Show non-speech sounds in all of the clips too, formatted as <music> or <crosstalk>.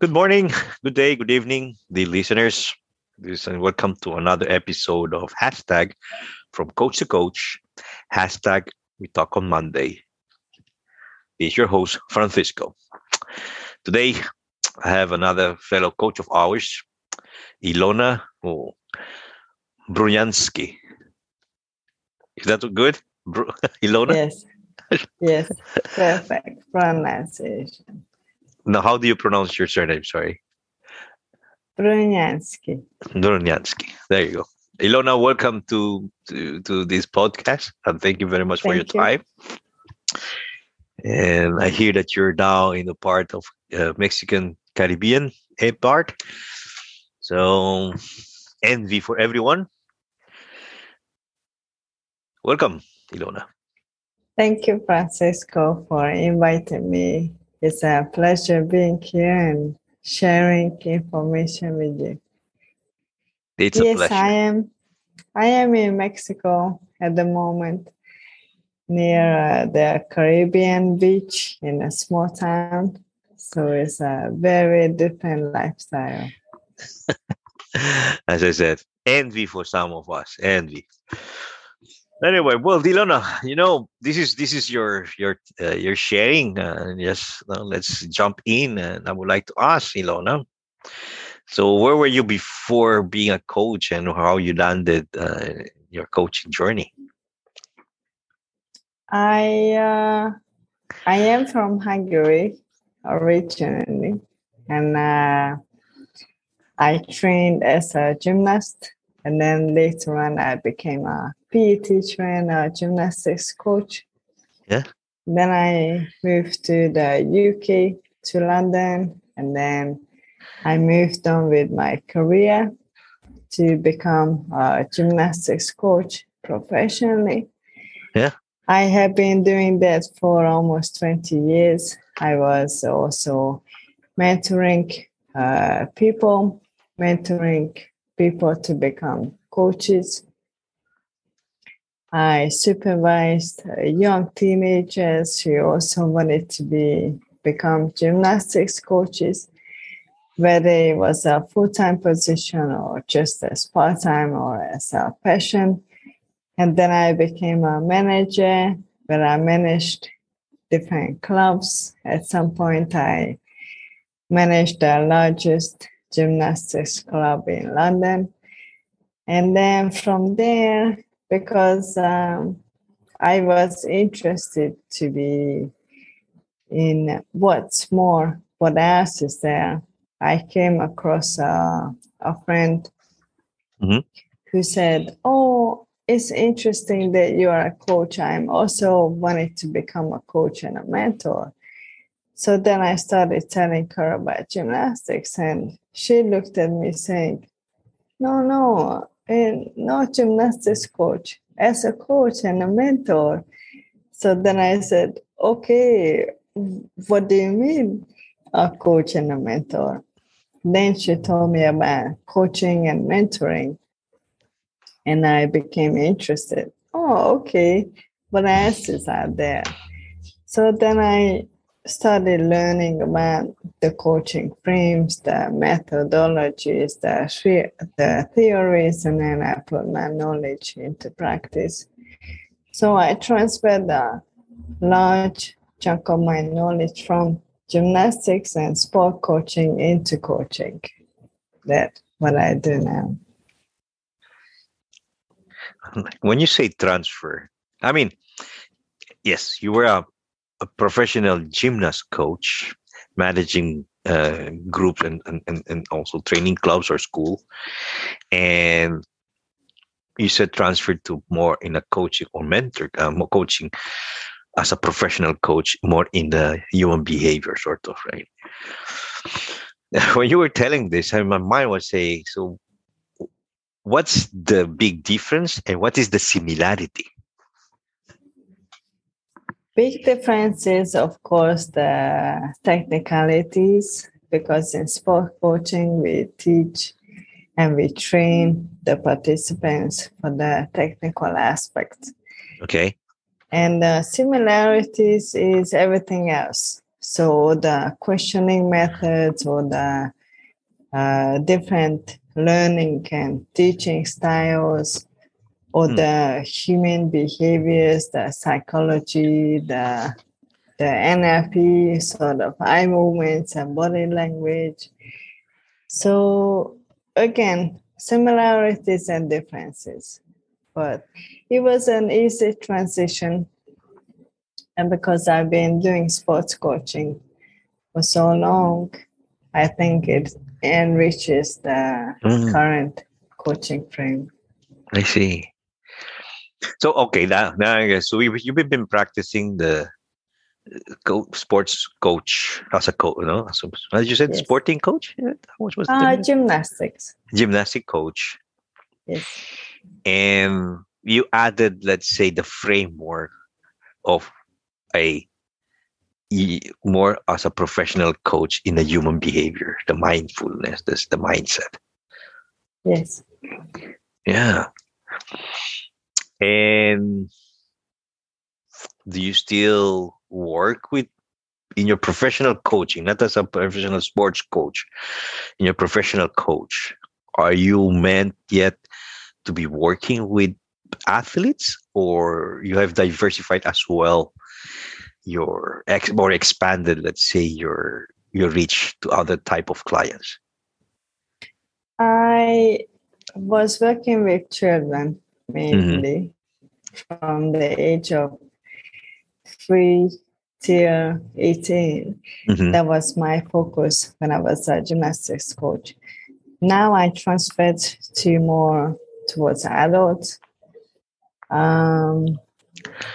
Good morning, good day, good evening, the listeners. This and welcome to another episode of hashtag from coach to coach. Hashtag we talk on Monday. Is your host Francisco. Today I have another fellow coach of ours, Ilona oh, Brunyansky. Is that good? Bru- <laughs> Ilona? Yes. Yes. <laughs> Perfect pronunciation. Now, how do you pronounce your surname? Sorry. Brunyansky. Brunyansky. There you go. Ilona, welcome to, to, to this podcast and thank you very much for your you. time. And I hear that you're now in the part of uh, Mexican Caribbean part. So, envy for everyone. Welcome, Ilona. Thank you, Francisco, for inviting me. It's a pleasure being here and sharing information with you. It's a yes, pleasure. I am. I am in Mexico at the moment, near uh, the Caribbean beach in a small town. So it's a very different lifestyle. <laughs> As I said, envy for some of us. Envy. Anyway, well, Dilona, you know this is this is your your uh, your sharing. Uh, yes, now let's jump in, and I would like to ask Ilona. So, where were you before being a coach, and how you landed uh, your coaching journey? I uh, I am from Hungary originally, and uh, I trained as a gymnast, and then later on I became a PE teacher and a gymnastics coach. Yeah. Then I moved to the UK to London, and then I moved on with my career to become a gymnastics coach professionally. Yeah. I have been doing that for almost 20 years. I was also mentoring uh, people, mentoring people to become coaches. I supervised young teenagers who also wanted to be become gymnastics coaches, whether it was a full-time position or just as part-time or as a passion. And then I became a manager where I managed different clubs. At some point, I managed the largest gymnastics club in London. And then from there, because um, I was interested to be in what's more, what else is there, I came across a, a friend Mhm. who said, Oh, it's interesting that you are a coach. I'm also wanted to become a coach and a mentor. So then I started telling her about gymnastics, and she looked at me saying, No, no, eh, not gymnastics coach, as a coach and a mentor. So then I said, Okay, what do you mean, a coach and a mentor? Then she told me about coaching and mentoring and I became interested. Oh, okay. What else is out there? So then I started learning about the coaching frames, the methodologies, the, the- the theories, and then I put my knowledge into practice. So I transferred a large chunk of my knowledge from gymnastics and sport coaching into coaching. That's what I do now. <laughs> When you say transfer, I mean, yes, you were a, a professional gymnast coach, managing uh, groups and, and, and, also training clubs or school. And you said transferred to more in a coaching or mentor, uh, more coaching as a professional coach, more in the human behavior sort of, right? <laughs> When you were telling this, I- my mind was saying, so what's the big difference and what is the similarity? Big difference is, of course, the technicalities, because in sport coaching, we teach and we train the participants for the technical aspects. Okay. And the similarities is everything else. So the questioning methods or the uh, different learning and teaching styles or mm. the human behaviors, the psychology, the the NLP sort of eye movements and body language. So again, similarities and differences. But it was an easy transition. And because I've been doing sports coaching for so long, I think it enriches the mm. current coaching frame. I see. So okay, now now I guess so. We, you've been practicing the co- sports coach as a coach, you know, as, a, as you said, yes. sporting coach. Yeah, what was uh, gymnastics. Gymnastic coach. Yes. And you added, let's say, the framework of a more as a professional coach in the human behavior, the mindfulness, this the mindset. Yes. Yeah. And do you still work with in your professional coaching, not as a professional sports coach, in your professional coach, are you meant yet to be working with athletes or you have diversified as well your ex more expanded, let's say your your reach to other type of clients? I was working with children mainly mm-hmm. from the age of three till 18. Mm-hmm. That was my focus when I was a gymnastics coach. Now I transferred to more towards adults. Um,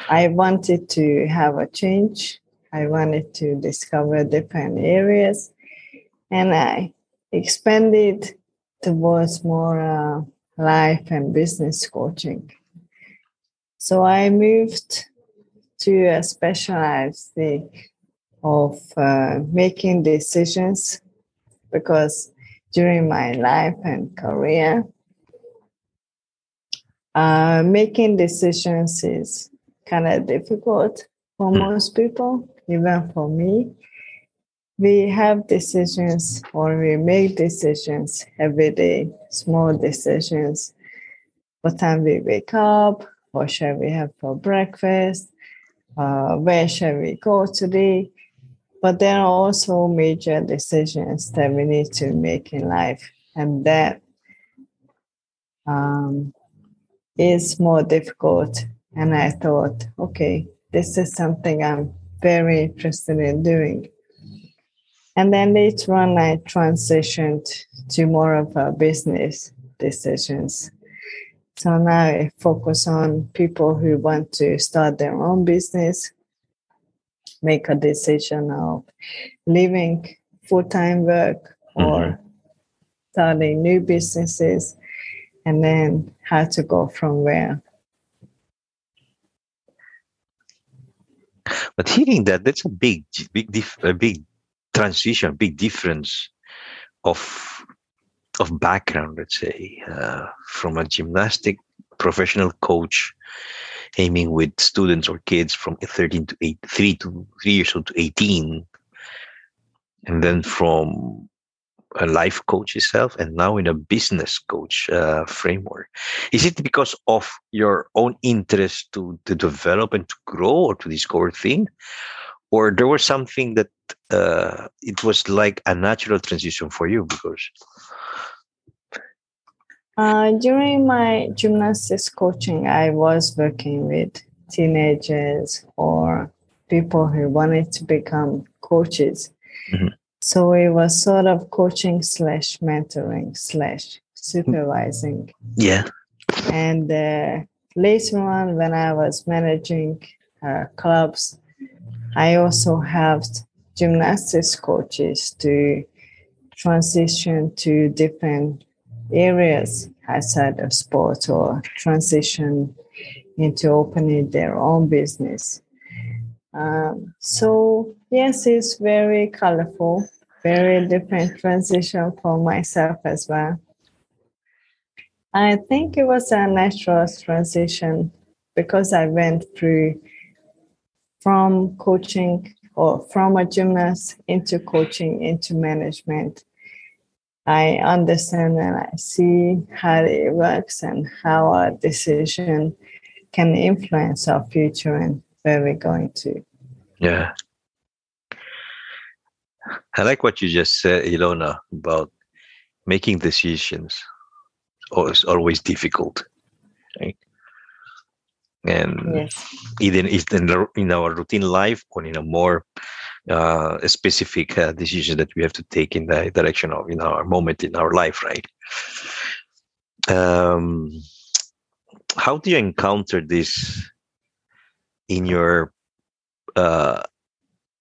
I wanted to have a change. I wanted to discover different areas, and I expanded towards more uh, life and business coaching. So I moved to a specialized of uh, making decisions because during my life and career, uh, making decisions is kind of difficult for mm. most people, even for me. We have decisions or we make decisions every day, small decisions. What time we wake up, what shall we have for breakfast, uh, where shall we go today? But there are also major decisions that we need to make in life, and that um, is more difficult. And I thought, okay, this is something I'm very interested in doing. And then later on, I transitioned to more of a business decisions. So now I focus on people who want to start their own business, make a decision of leaving full time work or mm-hmm. starting new businesses, and then how to go from where. But hearing that, that's a big, big, a big transition, big difference of of background, let's say, uh, from a gymnastic professional coach aiming with students or kids from 13 to 8, 3 to 3 years old to 18, and then from a life coach itself, and now in a business coach uh, framework. Is it because of your own interest to, to develop and to grow or to discover things? Or there was something that uh, it was like a natural transition for you because uh, during my gymnastics coaching, I was working with teenagers or people who wanted to become coaches. Mm-hmm. So it was sort of coaching slash mentoring slash supervising. Yeah. And uh, later on, when I was managing uh, clubs, I also helped gymnastics coaches to transition to different areas outside of sports or transition into opening their own business. Um, so yes, it's very colorful, very different transition for myself as well. I think it was a natural transition because I went through from coaching or from a gymnast into coaching, into management, I understand and I see how it works and how a decision can influence our future and where we're going to. Yeah. I like what you just said, Ilona, about making decisions. Oh, it's always difficult, right? And Yes. in, the, in our routine life or in a more uh, specific uh, decision that we have to take in the direction of in our moment in our life, right? Um, how do you encounter this in your uh,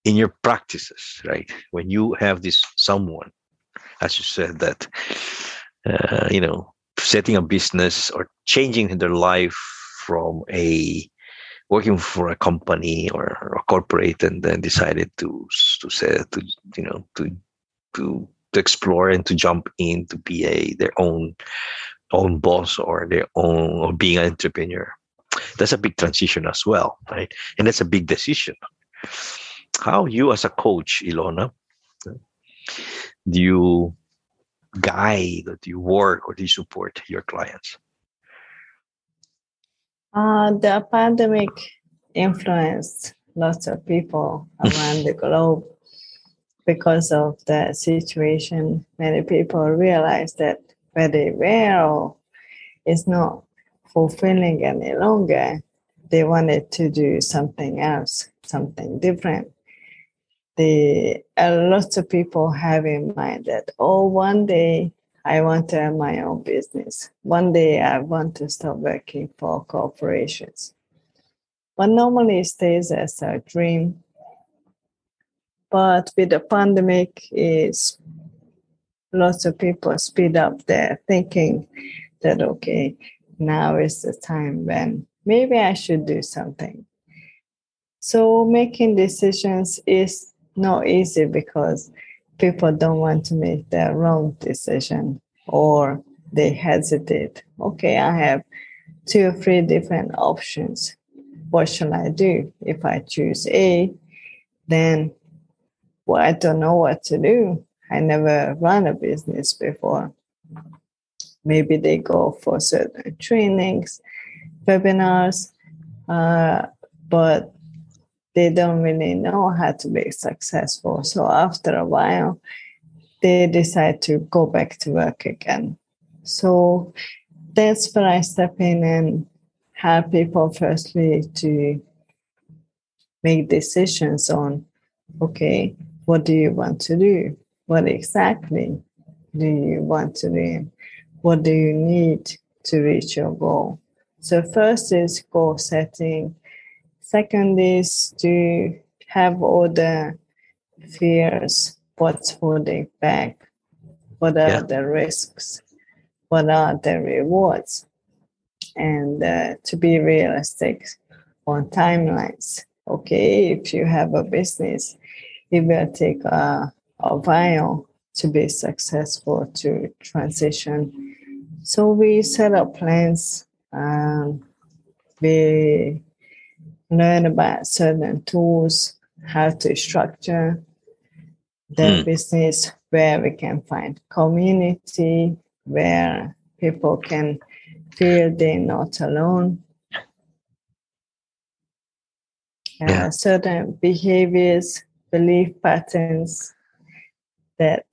in your practices, right? When you have this someone, as you said, that uh, you know, setting a business or changing their life from a working for a company or a corporate and then decided to to say to you know to to to explore and to jump in to be a their own own boss or their own or being an entrepreneur. That's a big transition as well right? And that's a big decision. How you as a coach ilona do you guide or do you work or do you support your clients Uh, the pandemic influenced lots of people around the globe because of the situation. Many people realized that where they were is not fulfilling any longer. They wanted to do something else, something different. The a lot of people have in mind that oh, one day I want to have my own business. One day I want to stop working for corporations. But normally it stays as a dream. But with the pandemic, is lots of people speed up their thinking that okay, now is the time when maybe I should do something. So making decisions is not easy because people don't want to make the wrong decision or they hesitate. Okay, I have two or three different options. What shall I do? If I choose A, then well, I don't know what to do. I never run a business before. Maybe they go for certain trainings, webinars, uh, but they don't really know how to be successful. So after a while, they decide to go back to work again. So that's where I step in and help people firstly to make decisions on okay, what do you want to do? What exactly do you want to do? What do you need to reach your goal? So, first is goal setting. Second is to have all the fears what's holding back, what are Yeah. the risks, what are the rewards, and uh, to be realistic on timelines. Okay, if you have a business, it will take a, a while to be successful to transition. So we set up plans. Um, we learn about certain tools, how to structure the Hmm. business, where we can find community, where people can feel they're not alone. Uh, certain behaviors, belief patterns that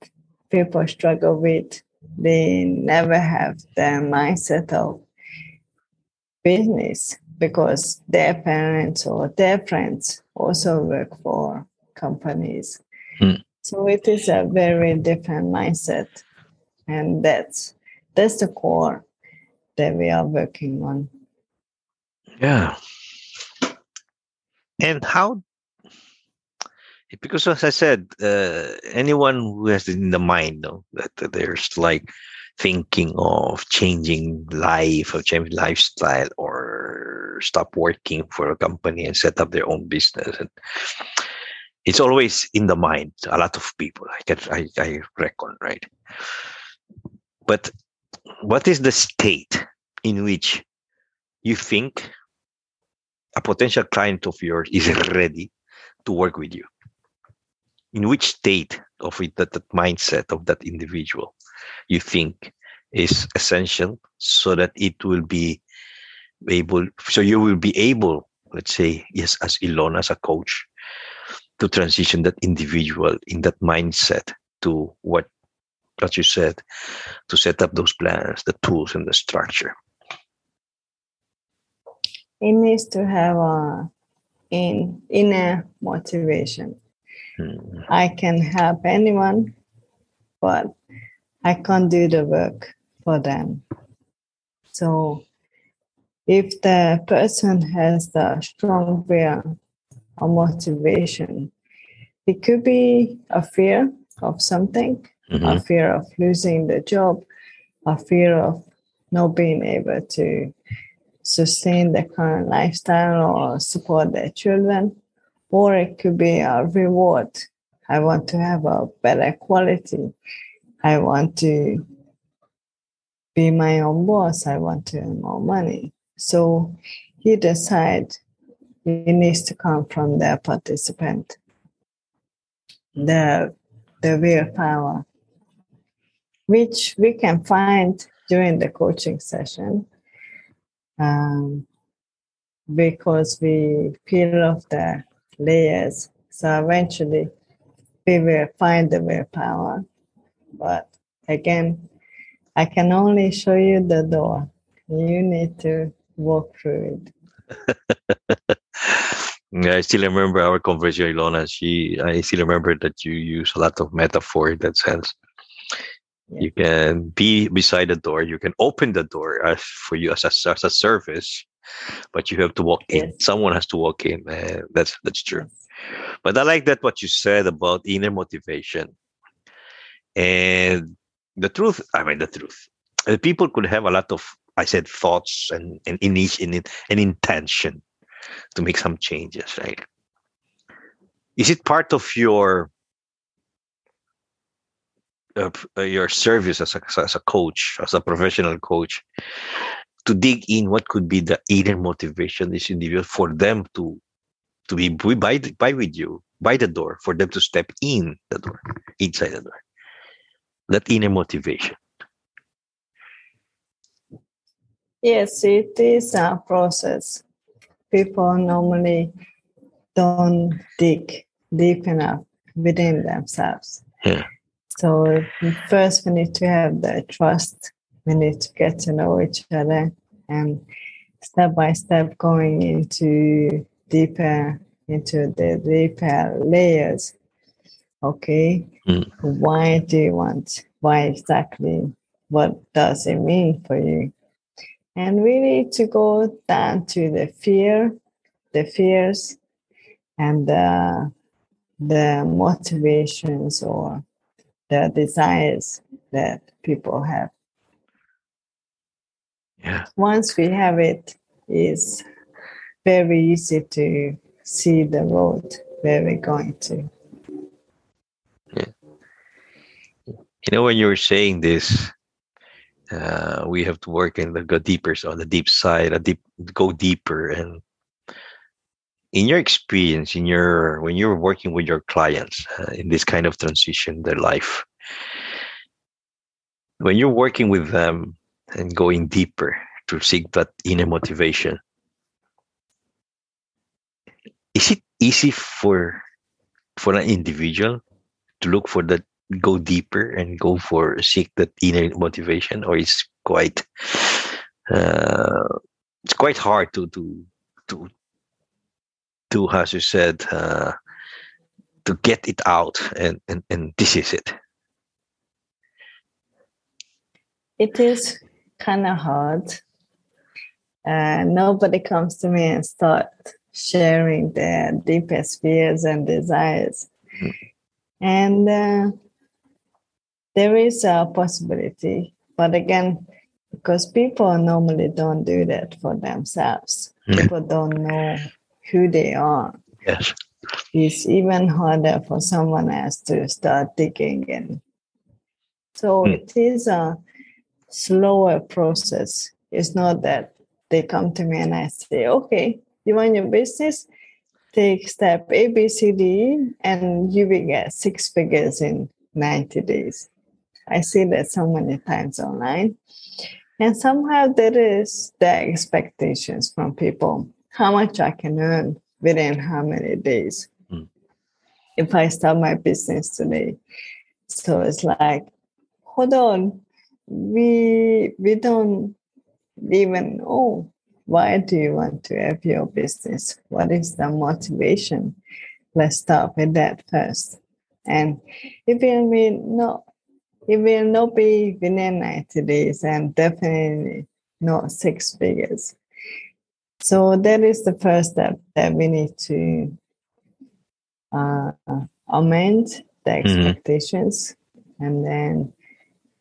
people struggle with. They never have the mindset of business because their parents or their friends also work for companies. Hmm. So it is a very different mindset, and that's that's the core that we are working on. Yeah. And how? Because as I said, uh, anyone who has in the mind, no, that, that there's like thinking of changing life or changing lifestyle or stop working for a company and set up their own business. And it's always in the mind a lot of people i can i, I reckon right? But what is the state in which you think a potential client of yours is ready to work with you? In which state of it that, that mindset of that individual you think is essential so that it will be able so you will be able let's say yes as Ilona as a coach to transition that individual in that mindset to what as you said to set up those plans the tools and the structure. It needs to have a in inner motivation. Hmm. i can help anyone but i can't do the work for them. So if the person has the strong will or motivation, it could be a fear of something, mm-hmm. a fear of losing the job, a fear of not being able to sustain the current lifestyle or support their children, or it could be a reward. I want to have a better quality. I want to be my own boss. I want to earn more money. So he decide it needs to come from the participant, the the willpower, which we can find during the coaching session, um, because we peel off the layers. So eventually, we will find the willpower. But again, I can only show you the door. You need to walk through it. <laughs> I still remember our conversation, Ilona. She, I still remember that you use a lot of metaphor in that sense. Yeah. You can be beside the door. You can open the door as for you as a, as a service, but you have to walk yes. in. Someone has to walk in. Uh, that's that's true. Yes. But I like that what you said about inner motivation. And the truth, I mean the truth. The people could have a lot of I said thoughts and and in an intention to make some changes, right? Is it part of your uh, your service as a, as a coach, as a professional coach, to dig in what could be the inner motivation this individual for them to to be by by with you by the door for them to step in the door inside the door that inner motivation Yes, it is a process. People normally don't dig deep enough within themselves. Yeah. So first we need to have the trust. We need to get to know each other and step by step going into deeper into the deeper layers. Okay. Mm. Why do you want? Why exactly? What does it mean for you? And we need to go down to the fear, the fears, and the, the motivations or the desires that people have. Yeah. Once we have it, it's very easy to see the road where we're going to. Yeah. You know, when you were saying this, uh, we have to work and go deeper so on the deep side a deep go deeper. And in your experience in your when you're working with your clients uh, in this kind of transition their life when you're working with them and going deeper to seek that inner motivation is it easy for for an individual to look for that go deeper and go for seek that inner motivation or it's quite uh, it's quite hard to to to to as you said uh, to get it out and and and this is it. It is kind of hard. Uh, nobody comes to me and start sharing their deepest fears and desires. Mm-hmm. and uh, there is a possibility, but again, because people normally don't do that for themselves, mm. people don't know who they are. Yes. It's even harder for someone else to start digging in. So mm. it is a slower process. It's not that they come to me and I say, okay, you want your business? take step A, B, C, D, and you will get six figures in 90 days. I see that so many times online. And somehow there is the expectations from people how much I can earn within how many days. Mm. If I start my business today. So it's like, hold on, we we don't even know why do you want to have your business? What is the motivation? Let's start with that first. And will mean no, it will not be within 90 days and definitely not six figures. So that is the first step that we need to uh, amend the mm-hmm. expectations mm-hmm. and then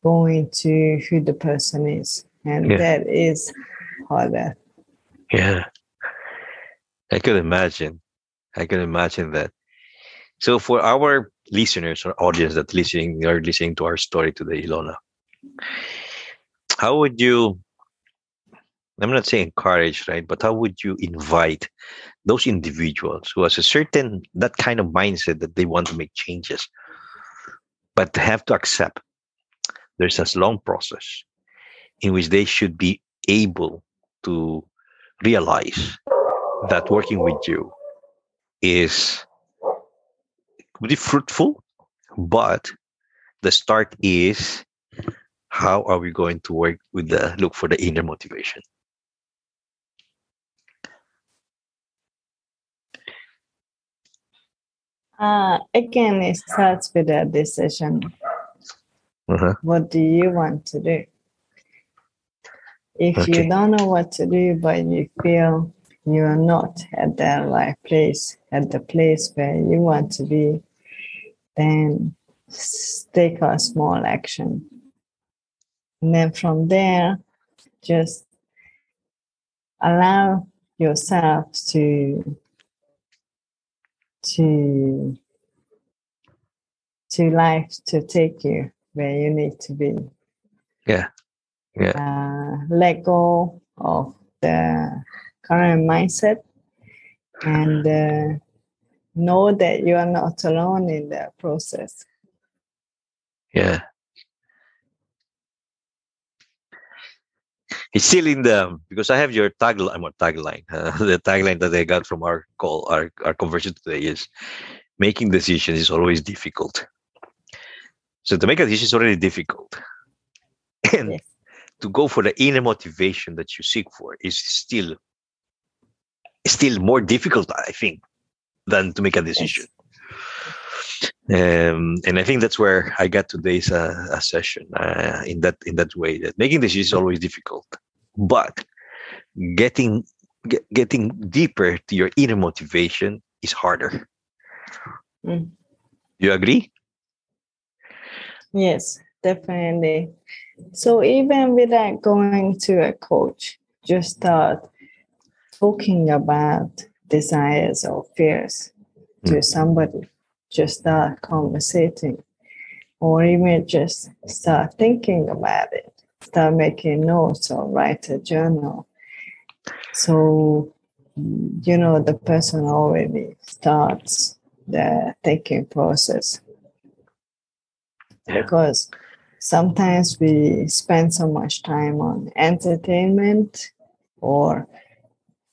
go into who the person is. And yeah. that is harder. Yeah. I could imagine. I could imagine that. So for our listeners or audience that listening are listening to our story today, Ilona, how would you I'm not saying encourage, right? But how would you invite those individuals who has a certain that kind of mindset that they want to make changes, but have to accept there's a long process in which they should be able to realize that working with you is really fruitful, but the start is how are we going to work with the look for the inner motivation? Uh, again, it starts with a decision. Uh-huh. What do you want to do? If okay. you don't know what to do, but you feel you are not at the right place, at the place where you want to be, then take a small action. And then from there, just allow yourself to to to life to take you where you need to be. Yeah. Yeah. Uh, let go of the current mindset and uh, know that you are not alone in the process. Yeah. It's still in the because I have your tagline, I'm tagline. Uh, the tagline that I got from our call, our our conversation today is making decisions is always difficult. So to make a decision is already difficult, <laughs> and yes. to go for the inner motivation that you seek for is still still more difficult, I think, than to make a decision. Um, and I think that's where I got today's uh, a session uh, in that in that way. That making decisions is always difficult, but getting get, getting deeper to your inner motivation is harder. Mm. You agree? Yes, definitely. So even without going to a coach, just start talking about desires or fears mm. to somebody just start conversating or even just start thinking about it start making notes or write a journal so you know the person already starts the thinking process yeah. because sometimes we spend so much time on entertainment or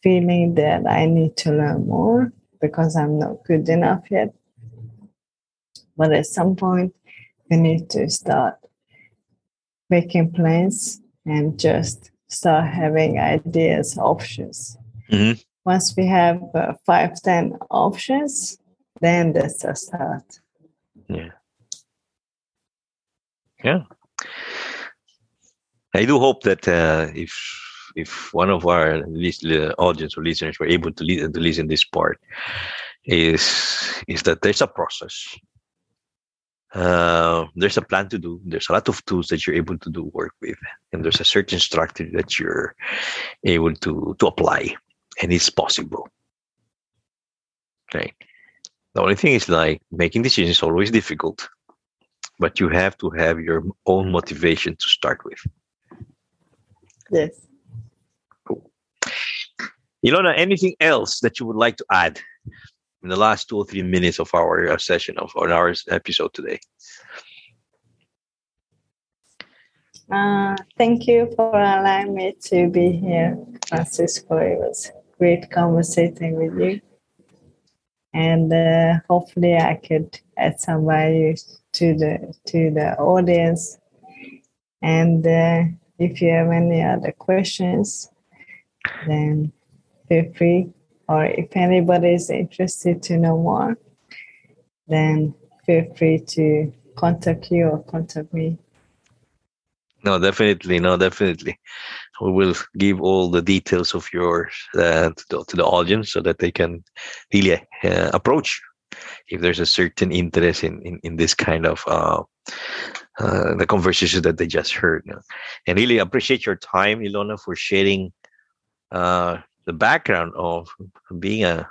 feeling that i need to learn more because i'm not good enough yet but at some point, we need to start making plans and just start having ideas, options. Mm-hmm. Once we have uh, five, ten options, then that's a start. Yeah. Yeah. I do hope that uh, if if one of our audience or listeners were able to, listen to listen this part, is is that there's a process uh, there's a plan to do. There's a lot of tools that you're able to do work with, and there's a certain structure that you're able to to apply, and it's possible. Okay. The only thing is like making decisions is always difficult, but you have to have your own motivation to start with. Yes. Ilona, anything else that you would like to add in the last two or three minutes of our uh, session of our episode today? Uh, thank you for allowing me to be here, Francisco. It was great conversating with you. And uh, hopefully I could add some value to the to the audience. And uh, if you have any other questions, then feel free. Or if anybody is interested to know more, then feel free to contact you or contact me. No, definitely, no, definitely. We will give all the details of yours uh, to, the, to the audience so that they can really uh, approach if there's a certain interest in in, in this kind of uh, uh, the conversation that they just heard. And really appreciate your time, Ilona, for sharing uh, the background of being a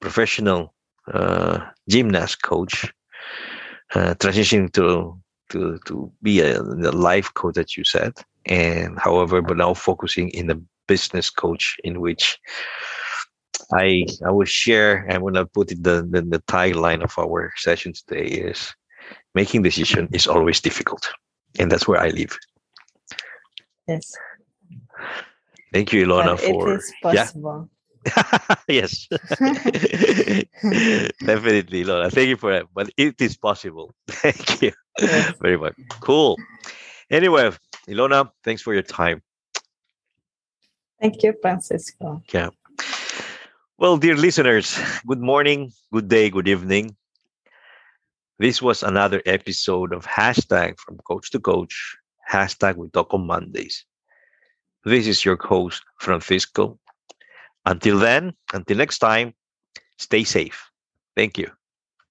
professional uh, gymnast coach, uh, transitioning to to to be a, a life coach that you said, and however, but now focusing in the business coach in which I I will share and when I put it the, the the tagline of our session today is making decision is always difficult, and that's where I live. Yes. Thank you, Ilona, for it is <laughs> possible. yes, <laughs> definitely, Ilona. Thank you for that. But it is possible. <laughs> Thank you Yes. very much. Cool. Anyway, Ilona, thanks for your time. Thank you, Francisco. Yeah. Well, dear listeners, good morning, good day, good evening. This was another episode of hashtag from coach to coach, hashtag we talk on Mondays. This is your host, Francisco. Until then, until next time, stay safe. Thank you.